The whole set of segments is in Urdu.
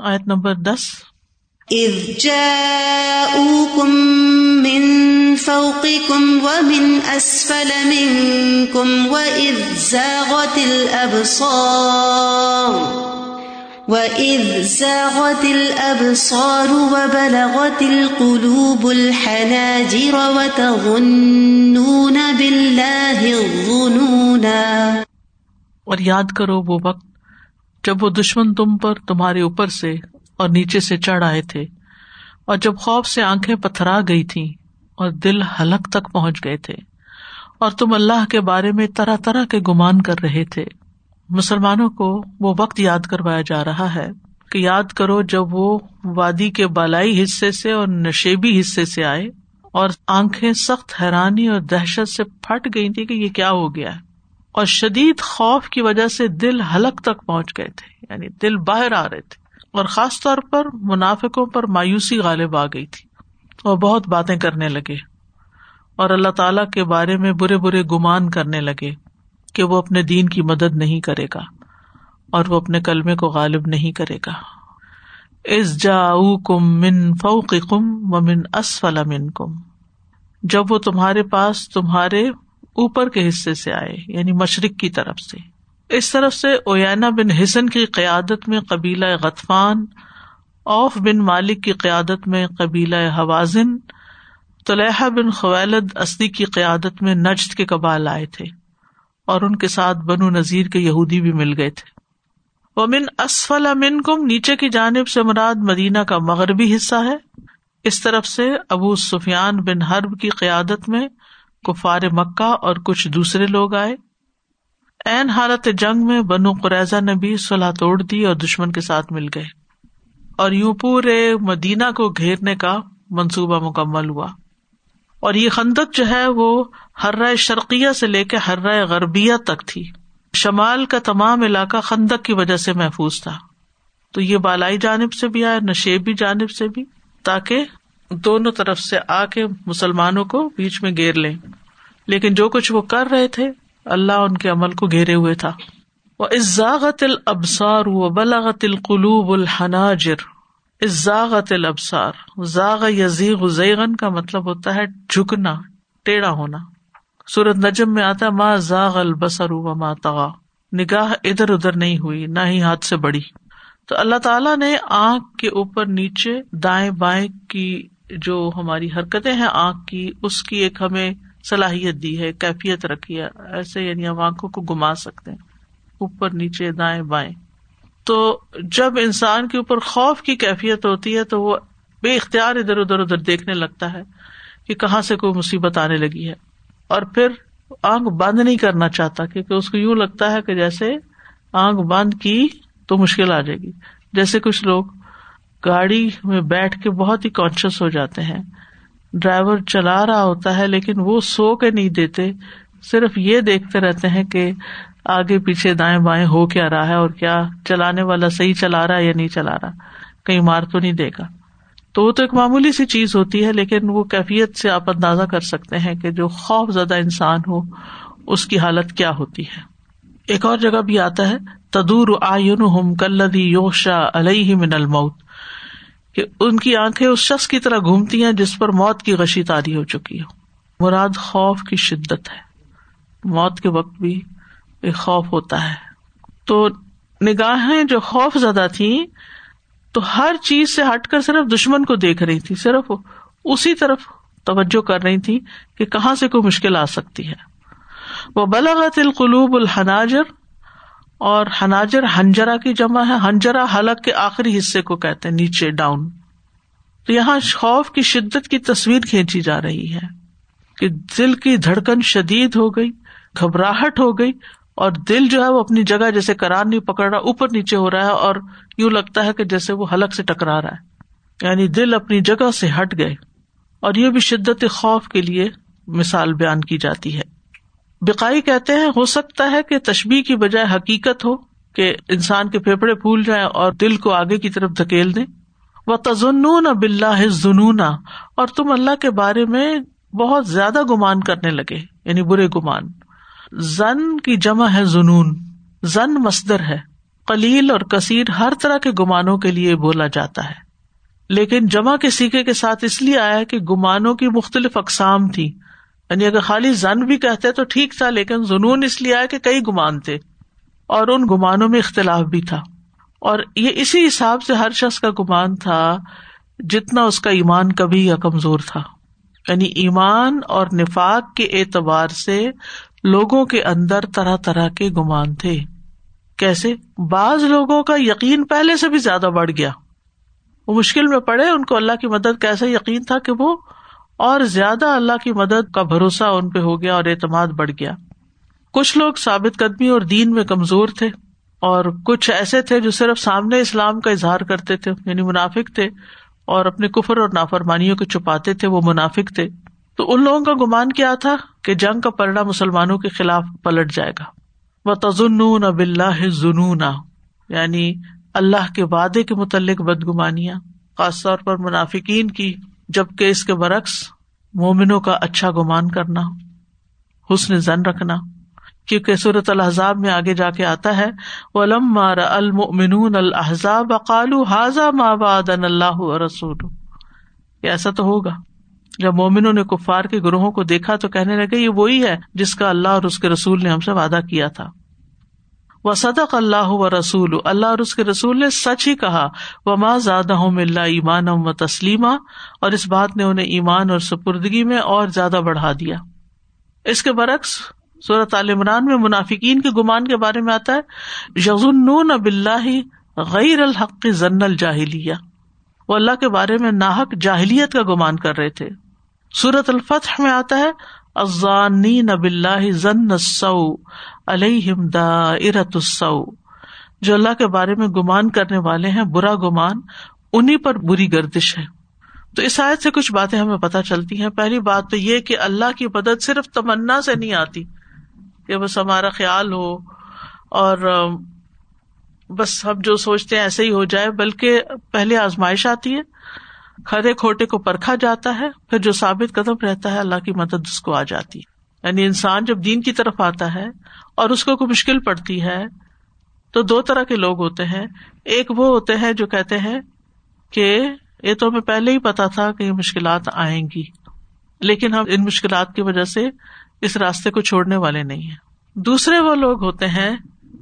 آیت نمبر دس۔ إذ جاءوكم من فوقكم ومن أسفل منكم وإذ زاغت الأبصار وإذ زاغت الأبصار وبلغت القلوب الحناجر وتظنون بالله الظنونا اور یاد کرو وہ وقت جب وہ دشمن تم پر تمہارے اوپر سے اور نیچے سے چڑھ آئے تھے، اور جب خوف سے آنکھیں پتھرا گئی تھی اور دل حلق تک پہنچ گئے تھے، اور تم اللہ کے بارے میں طرح طرح کے گمان کر رہے تھے، مسلمانوں کو وہ وقت یاد کروایا جا رہا ہے کہ یاد کرو جب وہ وادی کے بالائی حصے سے اور نشیبی حصے سے آئے اور آنکھیں سخت حیرانی اور دہشت سے پھٹ گئی تھی کہ یہ کیا ہو گیا۔ اور شدید خوف کی وجہ سے دل حلق تک پہنچ گئے تھے یعنی دل باہر آ رہے تھے، اور خاص طور پر منافقوں پر مایوسی غالب آ گئی تھی۔ اور بہت باتیں کرنے لگے، اور اللہ تعالی کے بارے میں برے برے گمان کرنے لگے کہ وہ اپنے دین کی مدد نہیں کرے گا، اور وہ اپنے کلمے کو غالب نہیں کرے گا۔ اس جا کم من فوق کم و من اسفل من کم جب وہ تمہارے پاس تمہارے اوپر کے حصے سے آئے یعنی مشرق کی طرف سے۔ اس طرف سے اوینا بن حسن کی قیادت میں قبیلہ غطفان، اوف بن مالک کی قیادت میں قبیلہ حوازن طلحہ بن خویلد اسدی کی قیادت میں نجد کے قبال آئے تھے اور ان کے ساتھ بنو نذیر کے یہودی بھی مل گئے تھے۔ وہ من اسفل امن کم نیچے کی جانب سے مراد مدینہ کا مغربی حصہ ہے۔ اس طرف سے ابو سفیان بن حرب کی قیادت میں کفار مکہ اور کچھ دوسرے لوگ آئے۔ این حالت جنگ میں بنو قریضہ نے بھی صلاح توڑ دی اور دشمن کے ساتھ مل گئے۔ اور یوں پورے مدینہ کو گھیرنے کا منصوبہ مکمل ہوا۔ اور یہ خندق جو ہے وہ ہر رائے شرقیہ سے لے کے ہر رائے غربیہ تک تھی۔ شمال کا تمام علاقہ خندق کی وجہ سے محفوظ تھا۔ تو یہ بالائی جانب سے بھی آئے نشیبی جانب سے بھی، تاکہ دونوں طرف سے آ کے مسلمانوں کو بیچ میں گیر لیں۔ لیکن جو کچھ وہ کر رہے تھے، اللہ ان کے عمل کو گھیرے ہوئے تھا۔ وہ ازاغت البسار و بلاغت القلوب الحناجر۔ ازاغت البسار زاغ یزیغ زیغن کا مطلب ہوتا ہے جھکنا، ٹیڑھا ہونا۔ سورت نجم میں آتا ماں زاغ البسر و ماں تغا نگاہ ادھر ادھر نہیں ہوئی، نہ ہی ہاتھ سے بڑی تو اللہ تعالیٰ نے آنکھ کے اوپر نیچے دائیں بائیں کی جو ہماری حرکتیں ہیں، آنکھ کی، اس کی ایک ہمیں صلاحیت دی ہے، کیفیت رکھی ہے، ایسے یعنی ہم آنکھوں کو گما سکتے ہیں، اوپر، نیچے، دائیں، بائیں۔ تو جب انسان کے اوپر خوف کی کیفیت ہوتی ہے تو وہ بے اختیار ادھر ادھر ادھر دیکھنے لگتا ہے کہ کہاں سے کوئی مصیبت آنے لگی ہے۔ اور پھر آنکھ بند نہیں کرنا چاہتا، کیونکہ اس کو یوں لگتا ہے کہ جیسے آنکھ بند کی تو مشکل آ جائے گی۔ جیسے کچھ لوگ گاڑی میں بیٹھ کے بہت ہی کانشیس ہو جاتے ہیں ڈرائیور چلا رہا ہوتا ہے لیکن وہ سو کے نہیں دیتے، صرف یہ دیکھتے رہتے ہیں کہ آگے پیچھے دائیں بائیں ہو کیا رہا ہے اور کیا چلانے والا صحیح چلا رہا ہے یا نہیں چلا رہا، کہیں مار تو نہیں دے گا۔ تو وہ تو ایک معمولی سی چیز ہوتی ہے، لیکن وہ کیفیت سے آپ اندازہ کر سکتے ہیں کہ جو خوف زدہ انسان ہو، اس کی حالت کیا ہوتی ہے۔ ایک اور جگہ بھی آتا ہے، تدور آئین کلدی یوشا علیہ من الموت۔ کہ ان کی آنکھیں اس شخص کی طرح گھومتی ہیں جس پر موت کی غشی تاری ہو چکی ہو۔ مراد خوف کی شدت ہے۔ موت کے وقت بھی ایک خوف ہوتا ہے۔ تو نگاہیں جو خوف زدہ تھی تو ہر چیز سے ہٹ کر صرف دشمن کو دیکھ رہی تھی صرف اسی طرف توجہ کر رہی تھی کہ کہاں سے کوئی مشکل آ سکتی ہے۔ وہ بلاغت القلوب الحناجر اور حناجر ہنجرا کی جمع ہے۔ ہنجرا حلق کے آخری حصے کو کہتے ہیں، نیچے ڈاؤن۔ تو یہاں خوف کی شدت کی تصویر کھینچی جا رہی ہے کہ دل کی دھڑکن شدید ہو گئی، گھبراہٹ ہو گئی اور دل جو ہے وہ اپنی جگہ جیسے کرار نہیں پکڑ رہا، اوپر نیچے ہو رہا ہے اور یوں لگتا ہے کہ جیسے وہ حلق سے ٹکرا رہا ہے۔ یعنی دل اپنی جگہ سے ہٹ گئے۔ اور یہ بھی شدت خوف کے لیے مثال بیان کی جاتی ہے۔ بکائی کہتے ہیں، ہو سکتا ہے کہ تشبی کی بجائے حقیقت ہو کہ انسان کے پھیپڑے پھول جائیں اور دل کو آگے کی طرف دھکیل دیں۔ وہ تزن بلّہ زنون اور تم اللہ کے بارے میں بہت زیادہ گمان کرنے لگے یعنی برے گمان۔ زن کی جمع ہے زنون، زن مصدر ہے۔ کلیل اور کثیر ہر طرح کے گمانوں کے لیے بولا جاتا ہے۔ لیکن جمع کے سیکھے کے ساتھ اس لیے آیا کہ گمانوں کی مختلف اقسام تھی یعنی اگر خالی زن بھی کہتے تو ٹھیک تھا، لیکن جنون اس لیے آیا کہ کئی گمان تھے اور ان گمانوں میں اختلاف بھی تھا۔ اور یہ اسی حساب سے ہر شخص کا گمان تھا جتنا اس کا ایمان کبھی یا کمزور تھا۔ یعنی ایمان اور نفاق کے اعتبار سے لوگوں کے اندر طرح طرح کے گمان تھے۔ کیسے؟ بعض لوگوں کا یقین پہلے سے بھی زیادہ بڑھ گیا۔ وہ مشکل میں پڑے، ان کو اللہ کی مدد کیسا یقین تھا کہ وہ اور زیادہ اللہ کی مدد کا بھروسہ ان پہ ہو گیا اور اعتماد بڑھ گیا۔ کچھ لوگ ثابت قدمی اور دین میں کمزور تھے اور کچھ ایسے تھے جو صرف سامنے اسلام کا اظہار کرتے تھے یعنی منافق تھے، اور اپنے کفر اور نافرمانیوں کو چھپاتے تھے، وہ منافق تھے۔ تو ان لوگوں کا گمان کیا تھا کہ جنگ کا پلڑا مسلمانوں کے خلاف پلٹ جائے گا۔ وہ تزن اب اللہ جنون یعنی اللہ کے وعدے کے متعلق بدگمانیاں، خاص طور پر منافقین کی۔ جبکہ اس کے برعکس مومنوں کا اچھا گمان کرنا، حسن زن رکھنا، کیونکہ صورت الحضاب میں آگے جا کے آتا ہے المؤمنون الحضاب قالو حاضا ما اللہ رسول ایسا تو ہوگا۔ جب مومنوں نے کفار کے گروہوں کو دیکھا تو کہنے لگے، یہ وہی ہے جس کا اللہ اور اس کے رسول نے ہم سے وعدہ کیا تھا۔ وہ صدق اللہ و رسول، اللہ اور اس کے رسول نے سچ ہی کہا وہ ماں زیادہ اللہ ایمان و تسلیمہ اور اس بات نے انہیں ایمان اور سپردگی میں اور زیادہ بڑھا دیا۔ اس کے برعکس صورت عمران میں منافقین کے گمان کے بارے میں آتا ہے یزن اب اللہ غیر الحق ضن الجاہلیہ۔ وہ اللہ کے بارے میں ناحک جاہلیت کا گمان کر رہے تھے۔ سورت الفتح میں آتا ہے ازانی نب اللہ ضن سو علیہم دا ارت السو جو اللہ کے بارے میں گمان کرنے والے ہیں، برا گمان انہیں پر بری گردش ہے۔ تو اس آیت سے کچھ باتیں ہمیں پتہ چلتی ہیں۔ پہلی بات تو یہ کہ اللہ کی مدد صرف تمنا سے نہیں آتی، کہ بس ہمارا خیال ہو اور بس ہم جو سوچتے ہیں ایسے ہی ہو جائے، بلکہ پہلے آزمائش آتی ہے۔ کھڑے کھوٹے کو پرکھا جاتا ہے، پھر جو ثابت قدم رہتا ہے، اللہ کی مدد اس کو آ جاتی ہے۔ یعنی انسان جب دین کی طرف آتا ہے اور اس کو کوئی مشکل پڑتی ہے، تو دو طرح کے لوگ ہوتے ہیں۔ ایک وہ ہوتے ہیں جو کہتے ہیں کہ یہ تو ہمیں پہلے ہی پتا تھا کہ یہ مشکلات آئیں گی، لیکن ہم ان مشکلات کی وجہ سے اس راستے کو چھوڑنے والے نہیں ہیں۔ دوسرے وہ لوگ ہوتے ہیں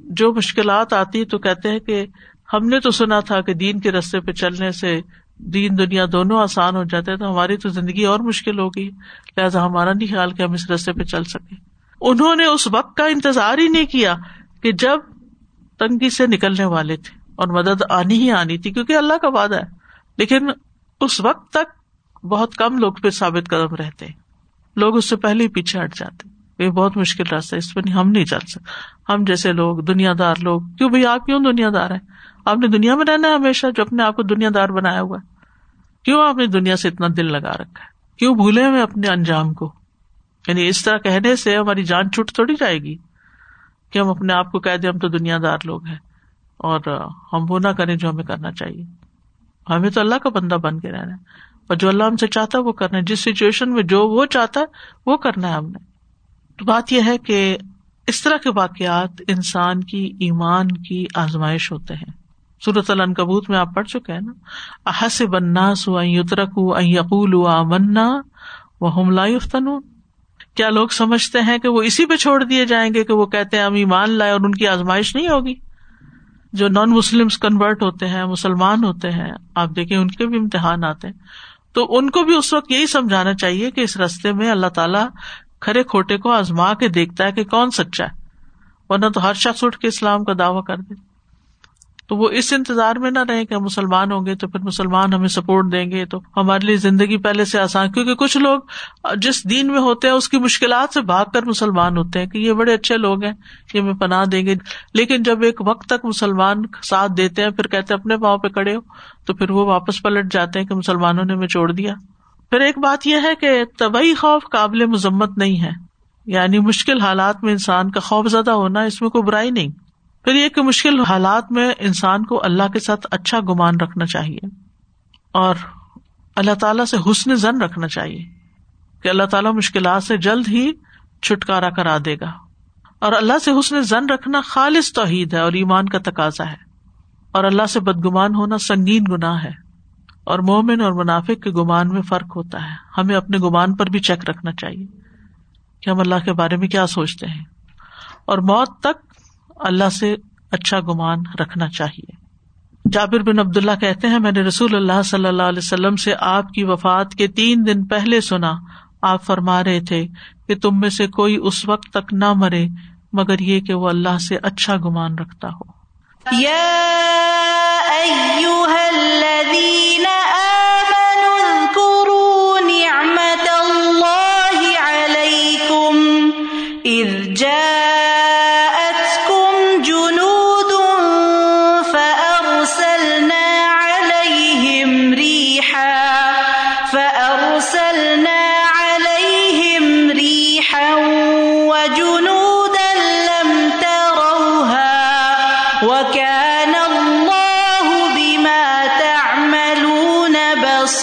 جو مشکلات آتی تو کہتے ہیں کہ ہم نے تو سنا تھا کہ دین کے رستے پہ چلنے سے دین دنیا دونوں آسان ہو جاتے تو ہماری تو زندگی اور مشکل ہوگی، لہٰذا ہمارا نہیں خیال کہ ہم اس رستے پہ چل سکے انہوں نے اس وقت کا انتظار ہی نہیں کیا کہ جب تنگی سے نکلنے والے تھے اور مدد آنی ہی آنی تھی، کیونکہ اللہ کا وعدہ ہے۔ لیکن اس وقت تک بہت کم لوگ پھر ثابت قدم رہتے۔ لوگ اس سے پہلے ہی پیچھے ہٹ جاتے۔ یہ بہت مشکل راستہ اس پہ ہم نہیں چل سکتے۔ ہم جیسے لوگ دنیا دار لوگ، کیوں بھائی آپ کیوں دنیا دار ہیں؟ آپ نے دنیا میں رہنا ہے ہمیشہ جو اپنے آپ کو دنیا دار بنایا ہوا ہے۔ کیوں آپ نے دنیا سے اتنا دل لگا رکھا ہے؟ کیوں بھولے ہوئے اپنے انجام کو؟ یعنی اس طرح کہنے سے ہماری جان چھٹ تھوڑی جائے گی کہ ہم اپنے آپ کو کہہ دیں ہم تو دنیا دار لوگ ہیں اور ہم وہ نہ کریں جو ہمیں کرنا چاہیے۔ ہمیں تو اللہ کا بندہ بن کے رہنا ہے۔ اور جو اللہ ہم سے چاہتا ہے وہ کرنا ہے۔ جس سچویشن میں جو وہ چاہتا ہے وہ کرنا ہے ہم نے۔ تو بات یہ ہے کہ اس طرح کے واقعات انسان کی ایمان کی آزمائش ہوتے ہیں۔ سورت العنکبوت میں آپ پڑھ چکے ہیں نا؟ احس بننا سو یقول منا وہ ہم لافتن کیا لوگ سمجھتے ہیں کہ وہ اسی پہ چھوڑ دیے جائیں گے کہ وہ کہتے ہیں ہم ایمان لائے اور ان کی آزمائش نہیں ہوگی؟ جو نان مسلم کنورٹ ہوتے ہیں، مسلمان ہوتے ہیں، آپ دیکھیں ان کے بھی امتحان آتے ہیں۔ تو ان کو بھی اس وقت یہی سمجھانا چاہیے کہ اس رستے میں اللہ تعالیٰ کھڑے کھوٹے کو آزما کے دیکھتا ہے کہ کون سچا ہے۔ ورنہ تو ہر شخص اٹھ کے اسلام کا دعوی کر دے تو وہ اس انتظار میں نہ رہے کہ ہم مسلمان ہوں گے تو پھر مسلمان ہمیں سپورٹ دیں گے تو ہمارے لیے زندگی پہلے سے آسان کیونکہ کچھ لوگ جس دین میں ہوتے ہیں، اس کی مشکلات سے بھاگ کر مسلمان ہوتے ہیں کہ یہ بڑے اچھے لوگ ہیں، یہ ہمیں پناہ دیں گے۔ لیکن جب ایک وقت تک مسلمان ساتھ دیتے ہیں، پھر کہتے اپنے پاؤں پہ کڑے ہو، تو پھر وہ واپس پلٹ جاتے ہیں کہ مسلمانوں نے ہمیں چھوڑ دیا۔ پھر ایک بات یہ ہے کہ طبی خوف قابل مذمت نہیں ہے۔ یعنی مشکل حالات میں انسان کا خوف زدہ ہونا اس میں کوئی برائی نہیں۔ پھر یہ کہ مشکل حالات میں انسان کو اللہ کے ساتھ اچھا گمان رکھنا چاہیے اور اللہ تعالیٰ سے حسن زن رکھنا چاہیے کہ اللہ تعالیٰ مشکلات سے جلد ہی چھٹکارا کرا دے گا۔ اور اللہ سے حسن زن رکھنا خالص توحید ہے اور ایمان کا تقاضا ہے۔ اور اللہ سے بدگمان ہونا سنگین گناہ ہے۔ اور مومن اور منافق کے گمان میں فرق ہوتا ہے۔ ہمیں اپنے گمان پر بھی چیک رکھنا چاہیے کہ ہم اللہ کے بارے میں کیا سوچتے ہیں۔ اور موت تک اللہ سے اچھا گمان رکھنا چاہیے۔ جابر بن عبد اللہ کہتے ہیں، میں نے رسول اللہ صلی اللہ علیہ وسلم سے آپ کی وفات کے تین دن پہلے سنا۔ آپ فرما رہے تھے کہ تم میں سے کوئی اس وقت تک نہ مرے، مگر یہ کہ وہ اللہ سے اچھا گمان رکھتا ہو۔